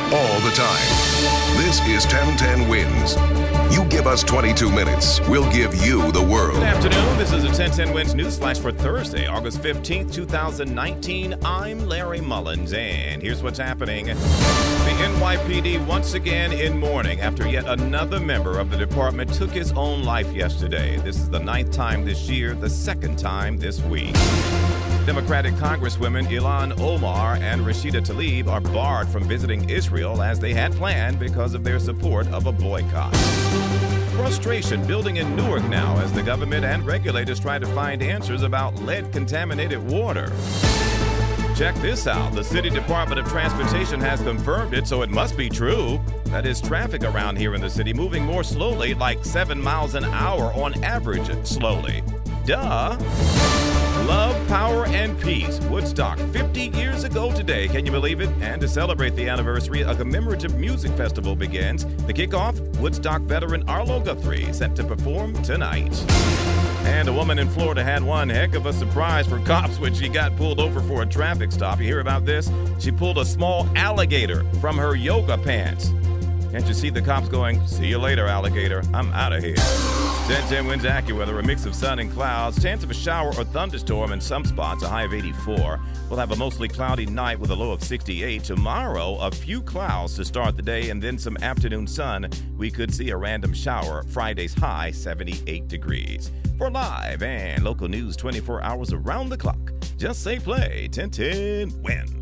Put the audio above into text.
All the time. This is 1010 Wins. You give us 22 minutes, we'll give you the world. Good afternoon. This is a 1010 Wins News Flash for Thursday, August 15th, 2019. I'm Larry Mullins, and here's what's happening. The NYPD once again in mourning after yet another member of the department took his own life yesterday. This is the ninth time this year, the second time this week. Democratic Congresswomen Ilhan Omar and Rashida Tlaib are barred from visiting Israel as they had planned because of their support of a boycott. Frustration building in Newark now as the government and regulators try to find answers about lead contaminated water. Check this out. The City Department of Transportation has confirmed it, so it must be true. That is traffic around here in the city moving more slowly, like 7 miles an hour on average, slowly. Duh. Love, power, and peace. Woodstock, 50 years ago today. Can you believe it? And to celebrate the anniversary, a commemorative music festival begins. The kickoff, Woodstock veteran Arlo Guthrie, set to perform tonight. And a woman in Florida had one heck of a surprise for cops when she got pulled over for a traffic stop. You hear about this? She pulled a small alligator from her yoga pants. Can't you see the cops going, see you later, alligator, I'm out of here. 10-10 Wins AccuWeather, a mix of sun and clouds. Chance of a shower or thunderstorm in some spots, a high of 84. We'll have a mostly cloudy night with a low of 68. Tomorrow, a few clouds to start the day and then some afternoon sun. We could see a random shower. Friday's high, 78 degrees. For live and local news 24 hours around the clock, just say play 1010 wins.